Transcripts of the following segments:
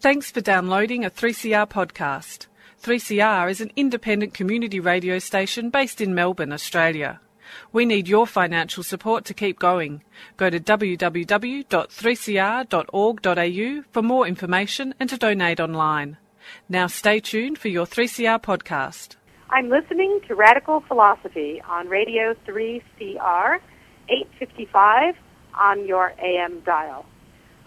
Thanks for downloading a 3CR podcast. 3CR is an independent community radio station based in Melbourne, Australia. We need your financial support to keep going. Go to www.3cr.org.au for more information and to donate online. Now stay tuned for your 3CR podcast. I'm listening to Radical Philosophy on Radio 3CR 855 on your AM dial.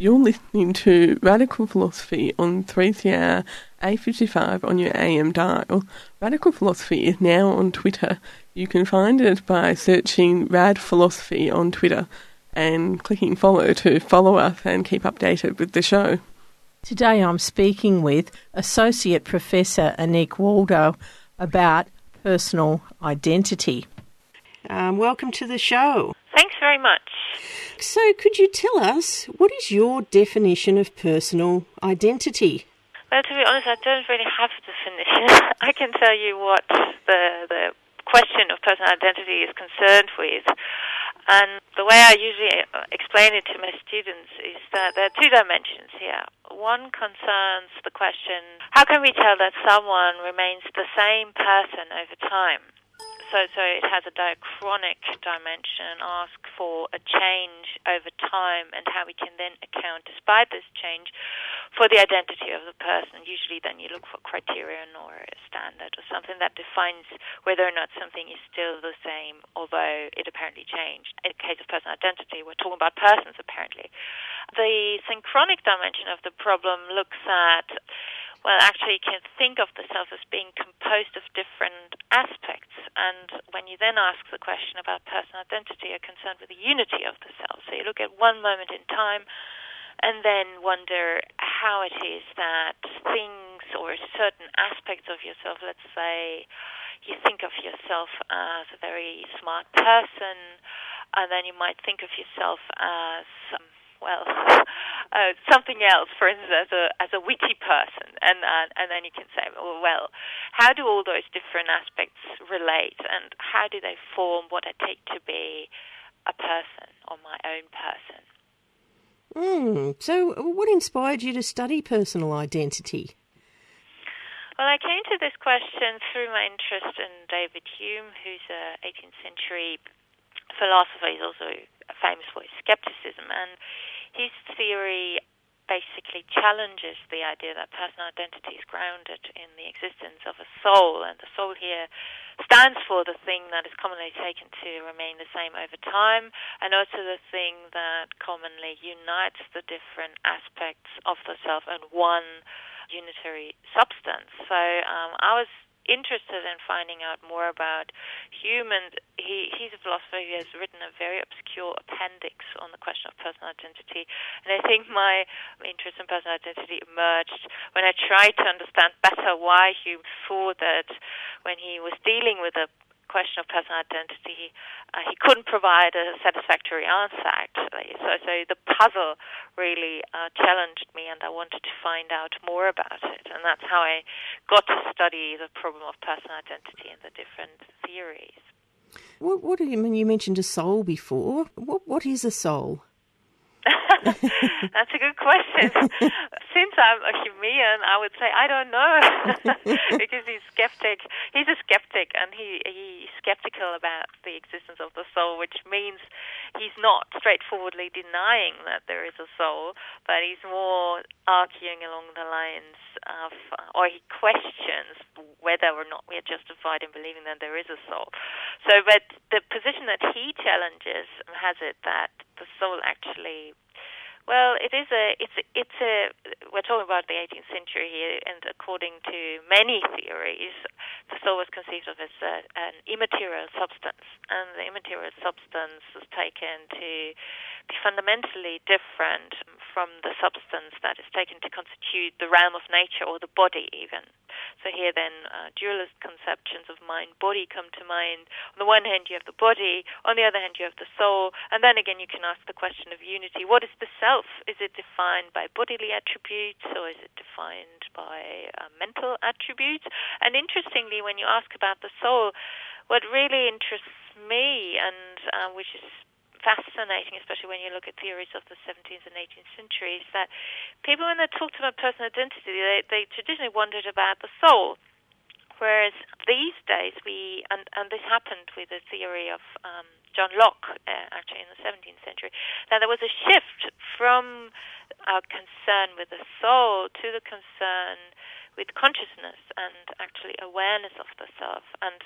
You're listening to Radical Philosophy on 3CR A55 on your AM dial. Radical Philosophy is now on Twitter. You can find it by searching Rad Philosophy on Twitter and clicking follow to follow us and keep updated with the show. Today I'm speaking with Associate Professor Anik Waldow about personal identity. Um, welcome to the show. Thanks very much. So, could you tell us what is your definition of personal identity? Well, to be honest, I don't really have a definition. I can tell you what the the question of personal identity is concerned with. And the way I usually uh, explain it to my students is that there are two dimensions here. One concerns the question, how can we tell that someone remains the same person over time? So, so it has a diachronic dimension, ask for a change over time and how we can then account, despite this change, for the identity of the person. Usually then you look for criterion or a standard or something that defines whether or not something is still the same, although it apparently changed. In the case of personal identity, we're talking about persons apparently. The synchronic dimension of the problem looks at well, actually, you can think of the self as being composed of different aspects. And when you then ask the question about personal identity, you're concerned with the unity of the self. So you look at one moment in time and then wonder how it is that things or certain aspects of yourself, let's say, you think of yourself as a very smart person, and then you might think of yourself as um, well, uh, something else, for instance, as a as a witty person, and uh, and then you can say, well, well, how do all those different aspects relate, and how do they form what I take to be a person or my own person? Mm, so, what inspired you to study personal identity? Well, I came to this question through my interest in David Hume, who's a 18th century philosopher. He's also famous for his skepticism, and his theory basically challenges the idea that personal identity is grounded in the existence of a soul, and the soul here stands for the thing that is commonly taken to remain the same over time, and also the thing that commonly unites the different aspects of the self in one unitary substance. So um, I was interested in finding out more about humans, he, he's a philosopher who has written a very obscure appendix on the question of personal identity. And I think my interest in personal identity emerged when I tried to understand better why Hume thought that when he was dealing with a question of personal identity, uh, he couldn't provide a satisfactory answer, actually. So, so the puzzle really uh, challenged me, and I wanted to find out more about it. And that's how I got to study the problem of personal identity and the different theories. What, what do you mean? You mentioned a soul before. What, what is a soul? That's a good question. Since I'm a Humean, I would say I don't know because he's skeptic. He's a skeptic, and he he's skeptical about the existence of the soul, which means he's not straightforwardly denying that there is a soul, but he's more arguing along the lines of, or he questions whether or not we are justified in believing that there is a soul. So, but the position that he challenges um, has it that the soul actually well, it is a it's it's a we're talking about the 18th century here, and according to many theories, the soul was conceived of as a, an immaterial substance, and the immaterial substance was taken to be fundamentally different from the substance that is taken to constitute the realm of nature or the body, even. So here, then, uh, dualist conceptions of mind body come to mind. On the one hand, you have the body, on the other hand, you have the soul, and then again, you can ask the question of unity. What is the self? Is it defined by bodily attributes, or is it defined by uh, mental attributes? And interestingly, when you ask about the soul, what really interests me, and uh, which is fascinating, especially when you look at theories of the 17th and 18th centuries, that people, when they talked about personal identity, they, they traditionally wondered about the soul. Whereas these days, we, and, and this happened with the theory of um, John Locke, uh, actually in the 17th century, that there was a shift from our concern with the soul to the concern with consciousness and actually awareness of the self. And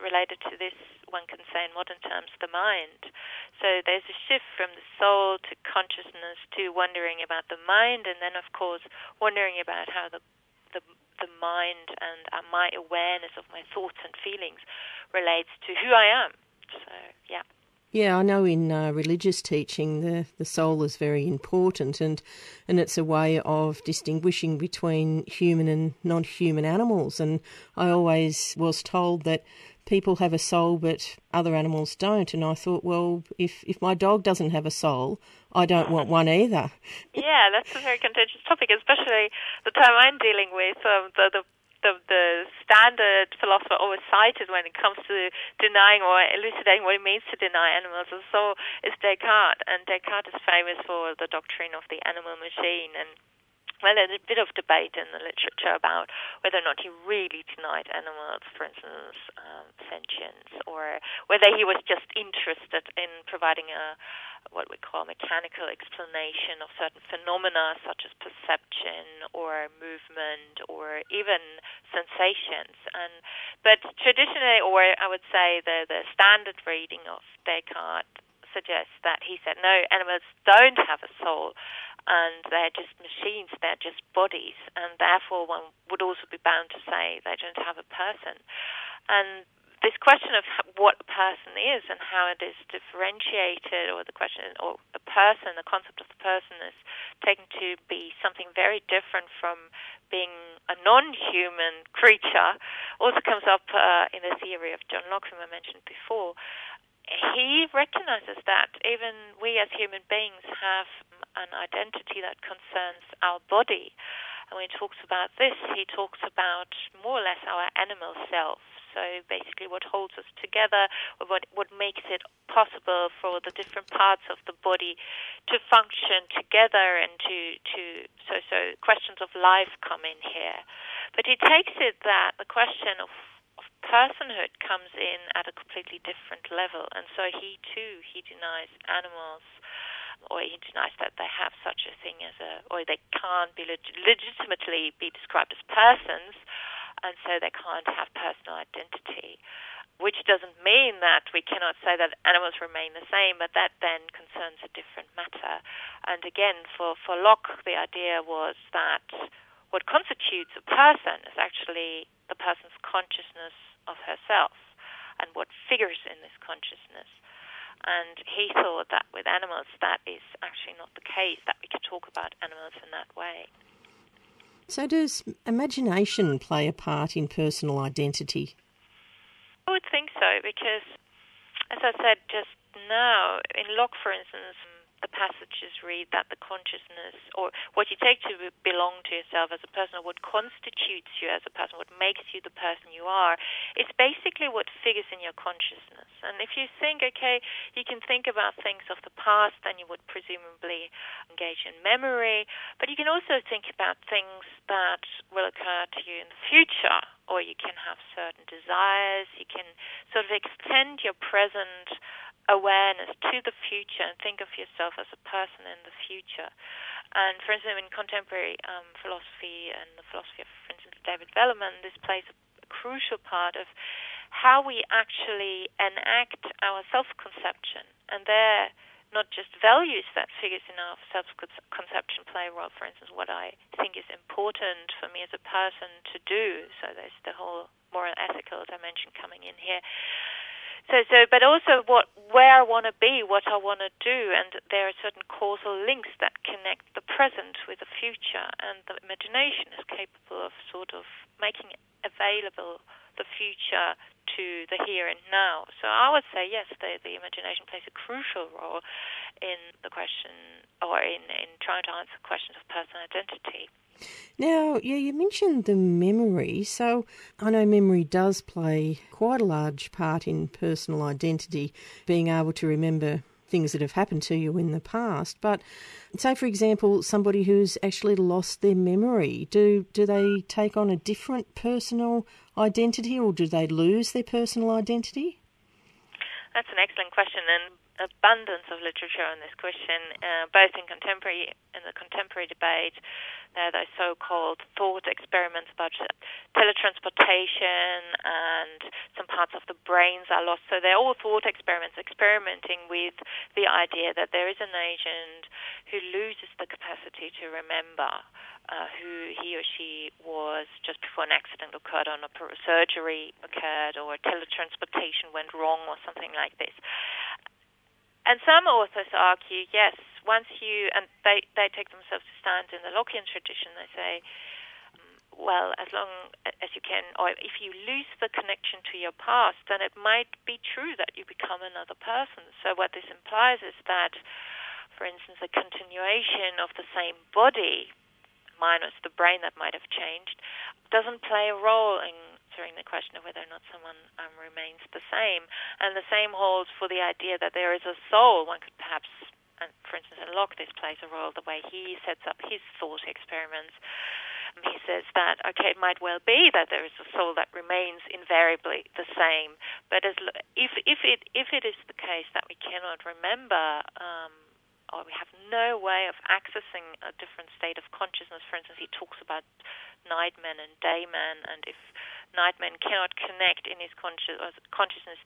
related to this, one can say in modern terms, the mind. So there's a shift from the soul to consciousness to wondering about the mind, and then, of course, wondering about how the the, the mind and uh, my awareness of my thoughts and feelings relates to who I am. So, yeah. Yeah, I know in uh, religious teaching the, the soul is very important and, and it's a way of distinguishing between human and non human animals. And I always was told that people have a soul but other animals don't. And I thought, well, if, if my dog doesn't have a soul, I don't want one either. Yeah, that's a very contentious topic, especially the time I'm dealing with. Um, the, the the, the standard philosopher always cited when it comes to denying or elucidating what it means to deny animals. And so is Descartes. And Descartes is famous for the doctrine of the animal machine. And well, there's a bit of debate in the literature about whether or not he really denied animals, for instance, um, sentience, or whether he was just interested in providing a what we call mechanical explanation of certain phenomena such as perception or movement or even sensations. And but traditionally, or I would say the the standard reading of Descartes suggests that he said no, animals don't have a soul and they're just machines, they're just bodies, and therefore one would also be bound to say they don't have a person. And this question of what a person is and how it is differentiated, or the question, or a person, the concept of the person is taken to be something very different from being a non-human creature, also comes up uh, in the theory of John Locke, whom I mentioned before. He recognizes that even we as human beings have an identity that concerns our body. And when he talks about this, he talks about more or less our animal self. So basically, what holds us together, or what what makes it possible for the different parts of the body to function together, and to to so so questions of life come in here. But he takes it that the question of personhood comes in at a completely different level, and so he too he denies animals or he denies that they have such a thing as a, or they can't be leg- legitimately be described as persons, and so they can't have personal identity. Which doesn't mean that we cannot say that animals remain the same, but that then concerns a different matter. And again, for, for Locke, the idea was that what constitutes a person is actually the person's consciousness of herself and what figures in this consciousness. And he thought that with animals, that is actually not the case, that we could talk about animals in that way. So, does imagination play a part in personal identity? I would think so, because, as I said just now, in Locke, for instance, the passages read that the consciousness, or what you take to belong to yourself as a person, or what constitutes you as a person, what makes you the person you are, is basically what figures in your consciousness. And if you think, okay, you can think about things of the past, then you would presumably engage in memory, but you can also think about things that will occur to you in the future, or you can have certain desires, you can sort of extend your present awareness to the future and think of yourself as a person in the future. And for instance, in contemporary um, philosophy and the philosophy of, for instance, David Velleman, this plays a crucial part of how we actually enact our self-conception. And there, not just values that figures in our self-conception play a role. For instance, what I think is important for me as a person to do. So there's the whole moral ethical dimension coming in here. So, so, but also what, where I want to be, what I want to do, and there are certain causal links that connect the present with the future, and the imagination is capable of sort of making available the future to the here and now. So I would say yes, the, the imagination plays a crucial role in the question or in, in trying to answer questions of personal identity. Now, yeah, you mentioned the memory. So I know memory does play quite a large part in personal identity, being able to remember things that have happened to you in the past. But say, for example, somebody who's actually lost their memory, do do they take on a different personal identity, or do they lose their personal identity? That's an excellent question, and abundance of literature on this question, uh, both in contemporary in the contemporary debate. There are so-called thought experiments about teletransportation, and some parts of the brains are lost. So they're all thought experiments, experimenting with the idea that there is an agent who loses the capacity to remember. Uh, who he or she was just before an accident occurred, or a surgery occurred, or teletransportation went wrong, or something like this. And some authors argue, yes, once you, and they, they take themselves to stand in the Lockean tradition, they say, mm, well, as long as you can, or if you lose the connection to your past, then it might be true that you become another person. So what this implies is that, for instance, a continuation of the same body, minus the brain that might have changed, doesn't play a role in answering the question of whether or not someone um, remains the same. And the same holds for the idea that there is a soul. One could perhaps, and for instance, in Locke, this plays a role the way he sets up his thought experiments. Um, he says that okay, it might well be that there is a soul that remains invariably the same, but as if if it if it is the case that we cannot remember. Um, or we have no way of accessing a different state of consciousness. For instance, he talks about nightmen and daymen, and if nightman cannot connect in his conscious, uh, consciousness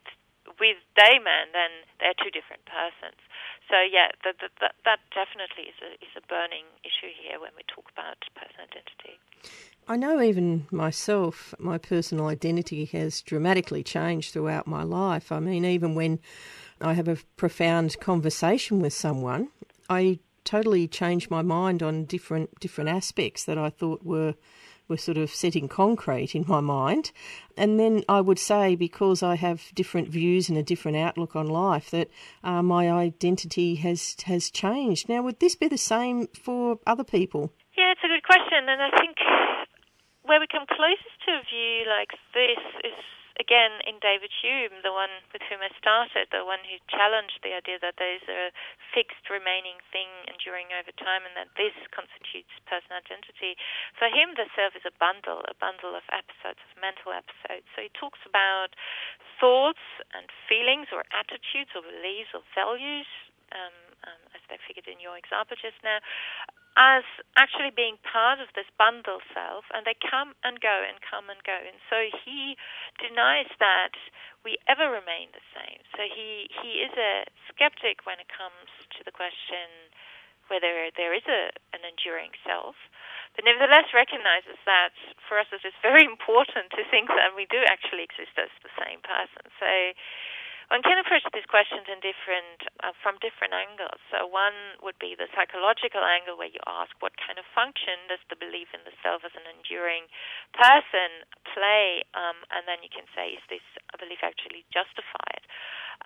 with dayman, then they're two different persons. So yeah, that, that, that definitely is a, is a burning issue here when we talk about personal identity. I know even myself, my personal identity has dramatically changed throughout my life. I mean, even when I have a profound conversation with someone, I totally change my mind on different different aspects that I thought were were sort of set in concrete in my mind. And then I would say, because I have different views and a different outlook on life, that uh, my identity has has changed. Now, would this be the same for other people? Yeah, it's a good question, and I think where we come closest to a view like this is again in David Hume, the one with whom I started, the one who challenged the idea that there is a fixed remaining thing enduring over time and that this constitutes personal identity. For him, the self is a bundle, a bundle of episodes, of mental episodes. So he talks about thoughts and feelings or attitudes or beliefs or values, um, um, as they figured in your example just now, as actually being part of this bundle self, and they come and go and come and go. And so he denies that we ever remain the same. So he, he is a skeptic when it comes to the question whether there is a, an enduring self, but nevertheless recognizes that for us it is very important to think that we do actually exist as the same person. So one can approach these questions in different, uh, from different angles. So one would be the psychological angle, where you ask what kind of function does the belief in the self as an enduring person play, um, and then you can say, is this belief actually justified?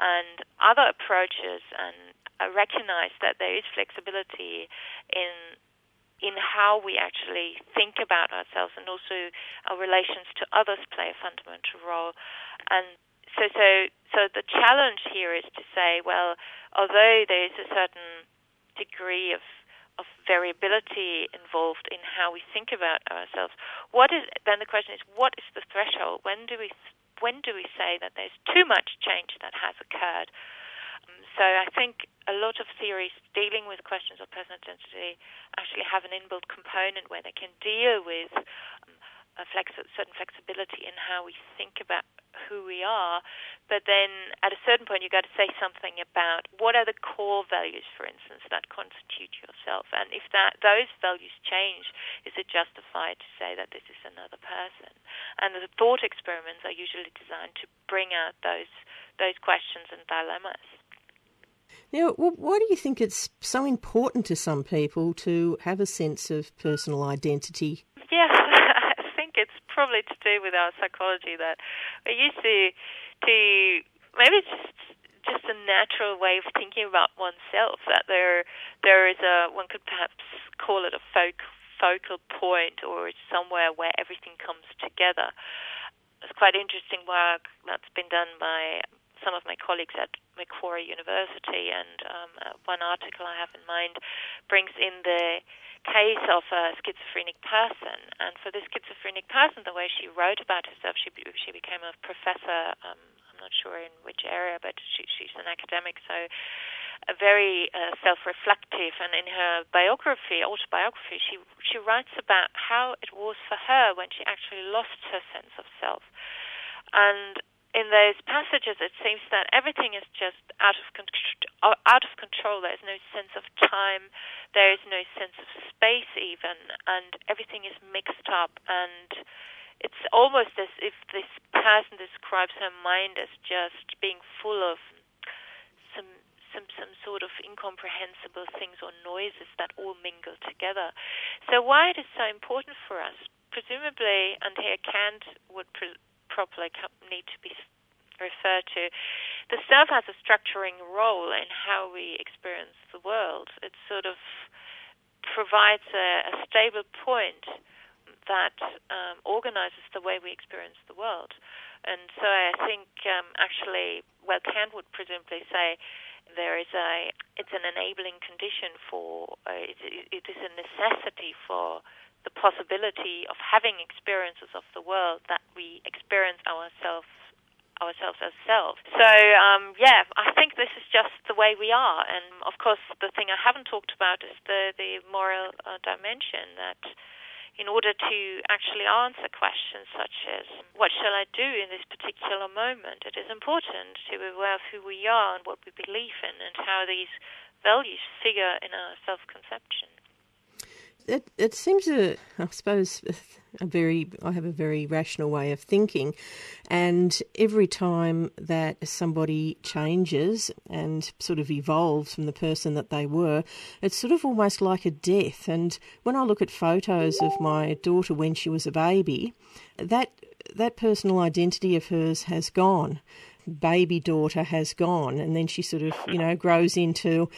And other approaches and uh, recognize that there is flexibility in in how we actually think about ourselves and also our relations to others play a fundamental role. And so, so, so the challenge here is to say, well, although there is a certain degree of of variability involved in how we think about ourselves, what is then the question is, what is the threshold? When do we when do we say that there's too much change that has occurred? Um, so I think a lot of theories dealing with questions of personal identity actually have an inbuilt component where they can deal with um, a flex- certain flexibility in how we think about who we are. But then at a certain point, you've got to say something about what are the core values, for instance, that constitute yourself. And if that those values change, is it justified to say that this is another person? And the thought experiments are usually designed to bring out those those questions and dilemmas. Now, wh- why do you think it's so important to some people to have a sense of personal identity? Yes, I think it's probably to do with our psychology that we're used to to maybe it's just just a natural way of thinking about oneself that there there is a one could perhaps call it a folk, focal point or somewhere where everything comes together. It's quite interesting work that's been done by some of my colleagues at Macquarie University, and um, uh, one article I have in mind brings in the case of a schizophrenic person. And for this schizophrenic person, the way she wrote about herself, she she became a professor. Um, I'm not sure in which area, but she, she's an academic, so a very uh, self-reflective. And in her biography, autobiography, she she writes about how it was for her when she actually lost her sense of self. And in those passages, it seems that everything is just out of con- out of control. There is no sense of time. There is no sense of space, even, and everything is mixed up. And it's almost as if this person describes her mind as just being full of some some some sort of incomprehensible things or noises that all mingle together. So why it is so important for us, presumably, and here Kant would. Pre- properly need to be referred to. The self has a structuring role in how we experience the world. It sort of provides a, a stable point that um, organizes the way we experience the world. And so I think um, actually, well, Kant would presumably say there is a, it's an enabling condition for, uh, it, it is a necessity for the possibility of having experiences of the world that we experience ourselves ourselves as self. So um, yeah, I think this is just the way we are. And of course, the thing I haven't talked about is the the moral uh, dimension that. In order to actually answer questions such as what shall I do in this particular moment, it is important to be aware of who we are and what we believe in and how these values figure in our self-conception it, it seems a, I suppose, a very, I have a very rational way of thinking. And every time that somebody changes and sort of evolves from the person that they were, it's sort of almost like a death. And when I look at photos of my daughter when she was a baby, that, that personal identity of hers has gone baby daughter has gone, and then she sort of, you know, grows into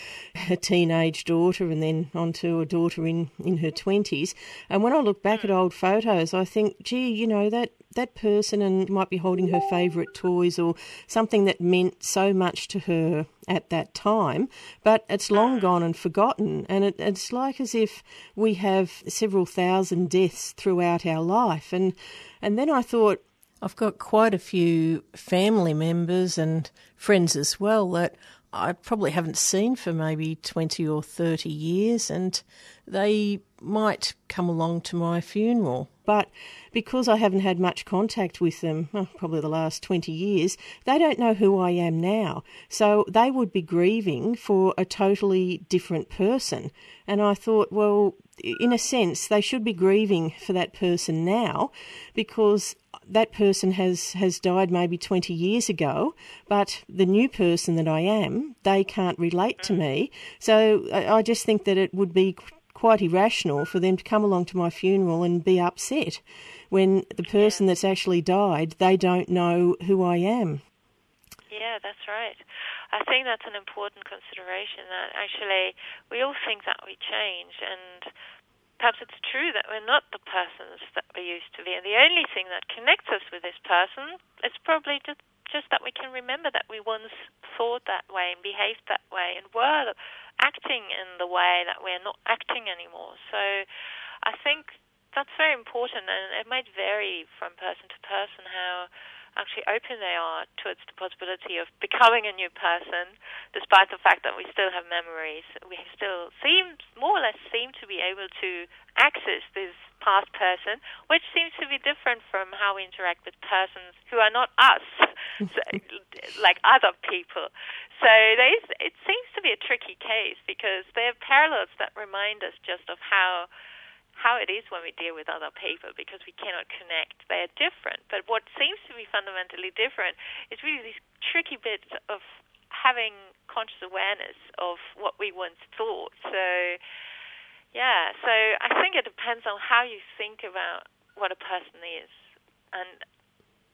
a teenage daughter and then onto a daughter in, in her 20s. And when I look back at old photos, I think, gee, you know, that, that person and might be holding her favourite toys or something that meant so much to her at that time, but it's long mm. gone and forgotten. And it, it's like as if we have several thousand deaths throughout our life. And, and then I thought, I've got quite a few family members and friends as well that I probably haven't seen for maybe 20 or 30 years, and they might come along to my funeral. But because I haven't had much contact with them, probably the last 20 years, they don't know who I am now. So they would be grieving for a totally different person. And I thought, well, in a sense, they should be grieving for that person now because that person has, has died maybe 20 years ago, but the new person that I am, they can't relate to me. So I, I just think that it would be quite irrational for them to come along to my funeral and be upset when the person that's actually died, they don't know who I am. Yeah, that's right. I think that's an important consideration that actually we all think that we change and perhaps it's true that we're not the persons that we used to be. And the only thing that connects us with this person is probably just, just that we can remember that we once thought that way and behaved that way and were acting in the way that we're not acting anymore. So I think that's very important, and it might vary from person to person how actually open they are towards the possibility of becoming a new person, despite the fact that we still have memories. We still seem, more or less, seem to be able to access this past person, which seems to be different from how we interact with persons who are not us, so, like other people. So it seems to be a tricky case because there are parallels that remind us just of how how it is when we deal with other people because we cannot connect. They are different. But what seems to be fundamentally different is really these tricky bits of having conscious awareness of what we once thought. So, yeah, so I think it depends on how you think about what a person is. And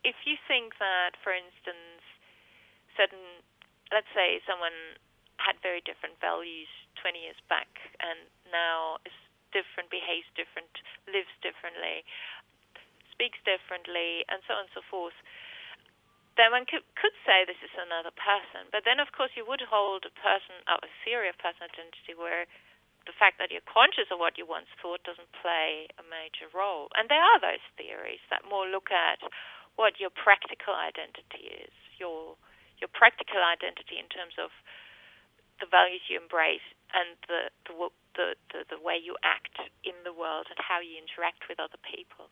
if you think that, for instance, certain, let's say someone had very different values 20 years back and now is different, behaves different, lives differently, speaks differently, and so on and so forth, then one could, say this is another person. But then, of course, you would hold a person, uh, a theory of personal identity where the fact that you're conscious of what you once thought doesn't play a major role. And there are those theories that more look at what your practical identity is, your your practical identity in terms of the values you embrace and the the, the, the, the way you act in the world and how you interact with other people.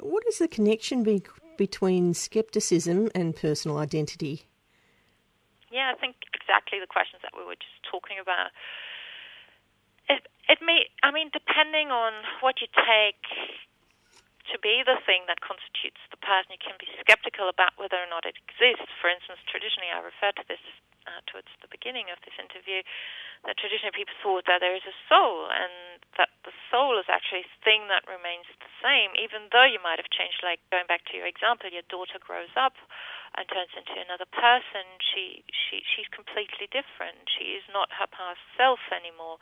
What is the connection be- between skepticism and personal identity? Yeah, I think exactly the questions that we were just talking about. It, it may, I mean, depending on what you take to be the thing that constitutes the person, you can be skeptical about whether or not it exists. For instance, traditionally, I referred to this uh, towards the beginning of this interview, that traditionally people thought that there is a soul and that the soul is actually a thing that remains the same, even though you might have changed. Like going back to your example, your daughter grows up and turns into another person. She she she's completely different. She is not her past self anymore.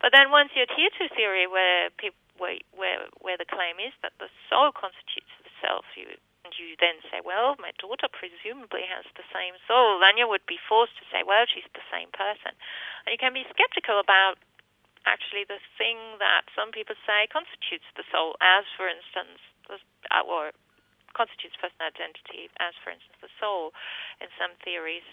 But then once you adhere to theory where people where where where the claim is that the soul constitutes the self, you and you then say, well, my daughter presumably has the same soul, then you would be forced to say, well, she's the same person. And you can be skeptical about actually the thing that some people say constitutes the soul, as, for instance, uh, or constitutes personal identity, as, for instance, the soul in some theories.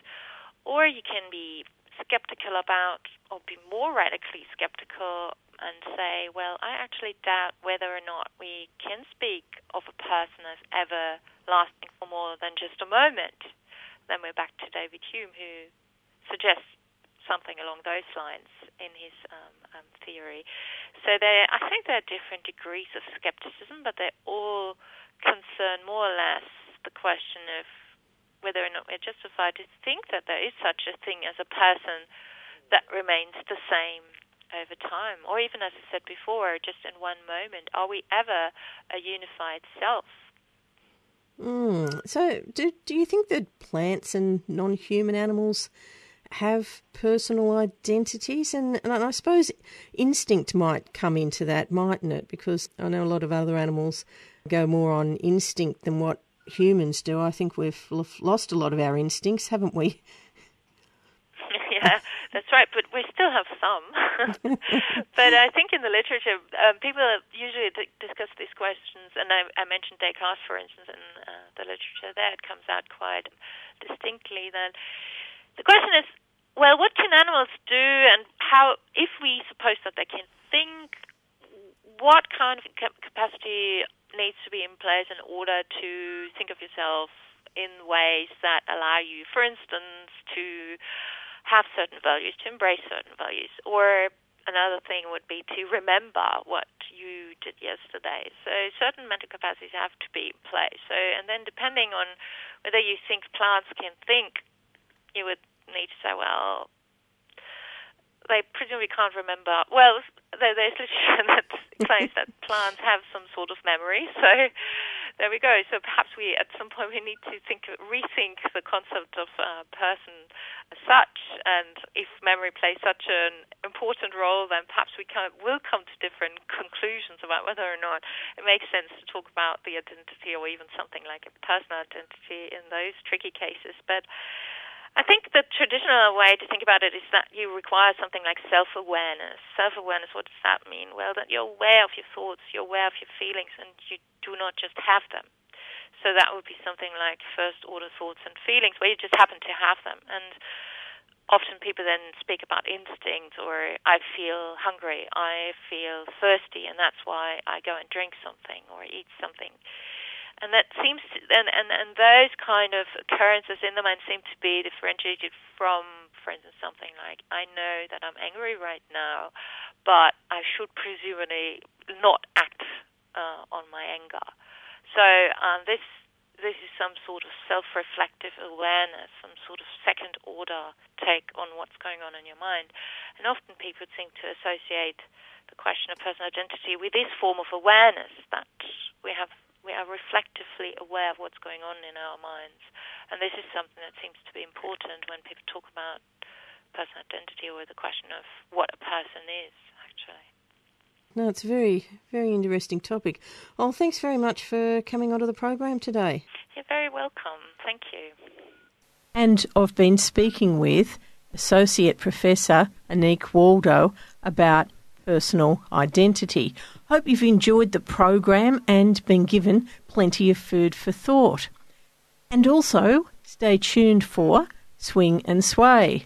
Or you can be skeptical about, or be more radically skeptical and say, well, I actually doubt whether or not we can speak of a person as ever lasting for more than just a moment. Then we're back to David Hume, who suggests something along those lines in his um, um, theory. So there, I think there are different degrees of skepticism, but they all concern more or less the question of whether or not we're justified to think that there is such a thing as a person that remains the same over time, or even as I said before, just in one moment, are we ever a unified self? Mm. So, do do you think that plants and non-human animals have personal identities? And, and I suppose instinct might come into that, mightn't it? Because I know a lot of other animals go more on instinct than what humans do. I think we've lost a lot of our instincts, haven't we? yeah, that's right, but we still have some. but I think in the literature, um, people usually d- discuss these questions, and I, I mentioned Descartes, for instance, in uh, the literature there, it comes out quite distinctly that the question is, well, what can animals do, and how, if we suppose that they can think, what kind of capacity needs to be in place in order to think of yourself in ways that allow you, for instance, to have certain values, to embrace certain values. Or another thing would be to remember what you did yesterday. So certain mental capacities have to be in place. So and then depending on whether you think plants can think, you would need to say, well, they presumably can't remember. Well, there's literature that claims that plants have some sort of memory. So there we go. So perhaps we, at some point, we need to think, rethink the concept of a person as such. And if memory plays such an important role, then perhaps we can, will come to different conclusions about whether or not it makes sense to talk about the identity or even something like a personal identity in those tricky cases. But I think the traditional way to think about it is that you require something like self awareness. Self awareness, what does that mean? Well, that you're aware of your thoughts, you're aware of your feelings, and you do not just have them. So that would be something like first order thoughts and feelings, where you just happen to have them. And often people then speak about instinct or I feel hungry, I feel thirsty, and that's why I go and drink something or eat something and that seems to, and, and and those kind of occurrences in the mind seem to be differentiated from, for instance, something like I know that I'm angry right now, but I should presumably not act uh, on my anger. So um, this this is some sort of self-reflective awareness, some sort of second-order take on what's going on in your mind. And often people seem to associate the question of personal identity with this form of awareness that we have we are reflectively aware of what's going on in our minds. And this is something that seems to be important when people talk about personal identity or the question of what a person is, actually. No, it's a very, very interesting topic. Well, thanks very much for coming onto the program today. You're very welcome. Thank you. And I've been speaking with Associate Professor Anik Waldow about personal identity. Hope you've enjoyed the program and been given plenty of food for thought. And also, stay tuned for Swing and Sway.